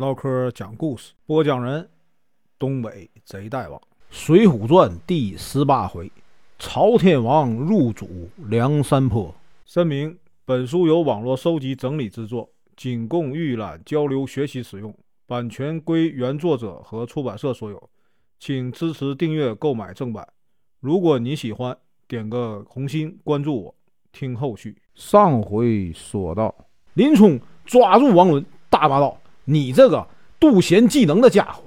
唠嗑讲故事，播讲人：东北贼大王，《水浒传》第十八回：朝天王入主梁山坡。声明：本书由网络收集整理制作，仅供预览、交流、学习使用，版权归原作者和出版社所有，请支持订阅、购买正版。如果你喜欢，点个红心，关注我，听后续。上回说到，林冲抓住王伦，大骂道：“你这个妒贤技能的家伙，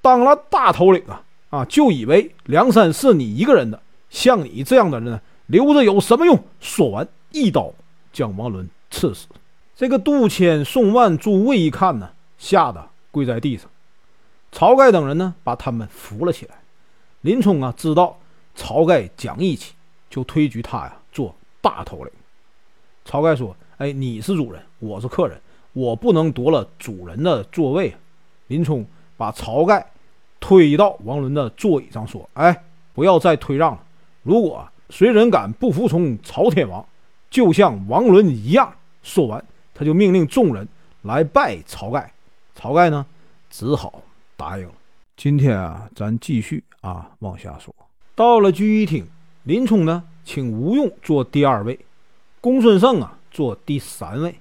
当了大头领啊啊，就以为梁山是你一个人的，像你这样的人呢，留着有什么用？”说完，一刀将王伦刺死。这个杜迁、宋万、诸位一看呢，吓得跪在地上。晁盖等人呢，把他们扶了起来。林冲啊，知道晁盖讲义气。就推举他呀做大头领。晁盖说：“哎，你是主人，我是客人，我不能夺了主人的座位。”林冲把晁盖推到王伦的座椅上，说：“哎，不要再推让了。如果谁人敢不服从朝天王，就像王伦一样。”说完，他就命令众人来拜晁盖。晁盖呢，只好答应了。今天啊，咱继续啊往下说。到了聚义厅。林冲呢，请吴用坐第二位，公孙胜啊坐第三位，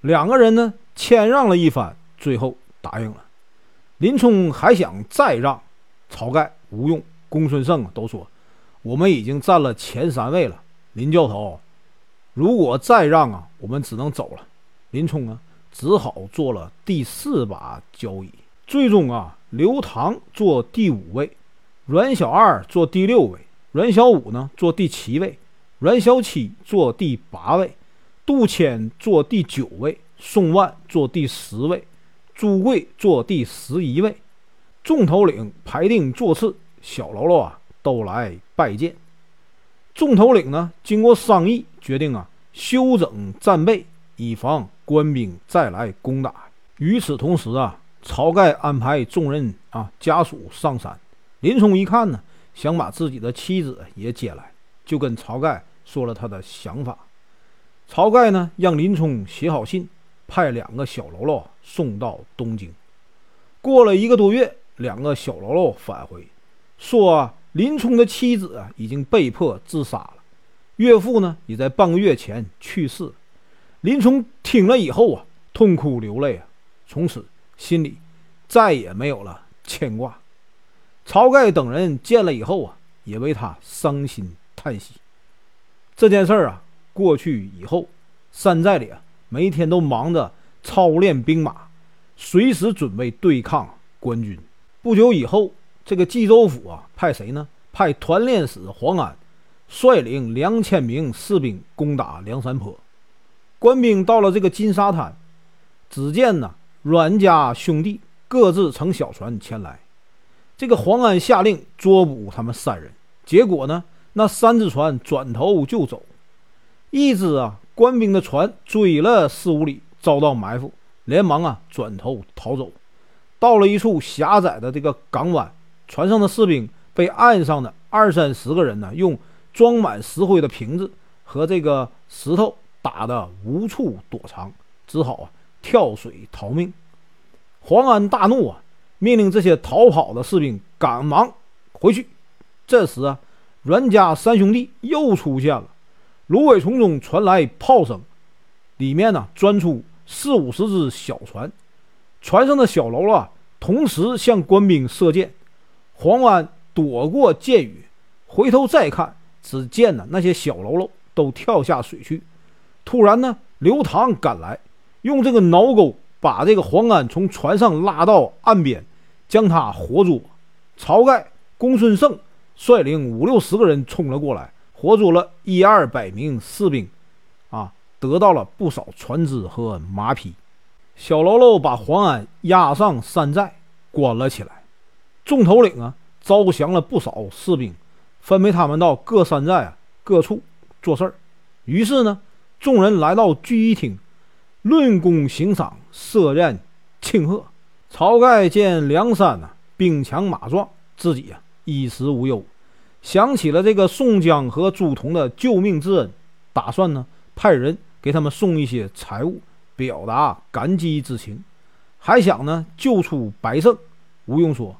两个人呢谦让了一番，最后答应了。林冲还想再让，晁盖、吴用、公孙胜都说：“我们已经占了前三位了，林教头，如果再让啊，我们只能走了。”林冲啊，只好做了第四把交椅。最终啊，刘唐做第五位，阮小二做第六位。阮小五呢，坐第七位；阮小七坐第八位；杜迁坐第九位；宋万坐第十位；朱贵坐第十一位。众头领排定座次，小喽啰啊都来拜见。众头领呢，经过商议，决定啊休整战备，以防官兵再来攻打。与此同时啊，晁盖安排众人啊家属上山。林冲一看呢。想把自己的妻子也接来，就跟晁盖说了他的想法。晁盖呢，让林冲写好信，派两个小喽啰送到东京。过了一个多月，两个小喽啰返回，说林冲的妻子啊已经被迫自杀了，岳父呢也在半个月前去世。林冲听了以后啊，痛哭流泪啊，从此心里再也没有了牵挂。晁盖等人见了以后啊，也为他伤心叹息。这件事儿啊，过去以后，山寨里啊，每天都忙着操练兵马，随时准备对抗官军。不久以后，这个冀州府啊，派谁呢？派团练使黄安率领两千名士兵攻打梁山坡。官兵到了这个金沙滩，只见呢，阮家兄弟各自乘小船前来。这个黄安下令捉捕他们三人，结果呢，那三只船转头就走，一只啊官兵的船追了四五里，遭到埋伏，连忙啊转头逃走。到了一处狭窄的这个港湾，船上的士兵被岸上的二三十个人呢，用装满石灰的瓶子和这个石头打得无处躲藏，只好啊跳水逃命。黄安大怒啊！命令这些逃跑的士兵赶忙回去。这时啊，阮家三兄弟又出现了。芦苇丛中传来炮声，里面呢钻出四五十只小船，船上的小喽啰同时向官兵射箭。黄安躲过箭雨，回头再看，只见呢那些小喽啰都跳下水去。突然呢，刘唐赶来，用这个挠钩把这个黄安从船上拉到岸边。将他活捉，晁盖、公孙胜率领五六十个人冲了过来，活捉了一二百名士兵，啊，得到了不少船只和马匹。小喽啰把黄安押上山寨，关了起来。众头领啊，招降了不少士兵，分配他们到各山寨啊各处做事儿。于是呢，众人来到聚义厅，论功行赏，设宴庆贺。晁盖见梁山呐兵强马壮，自己呀衣食无忧，想起了这个宋江和朱仝的救命之恩，打算呢派人给他们送一些财物，表达感激之情。还想呢救出百胜。吴用说：“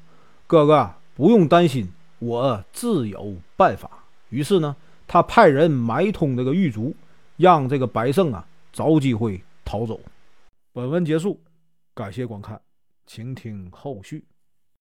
哥哥不用担心，我自有办法。”于是呢，他派人买通这个狱卒，让这个百胜啊找机会逃走。本文结束，感谢观看，请听后续。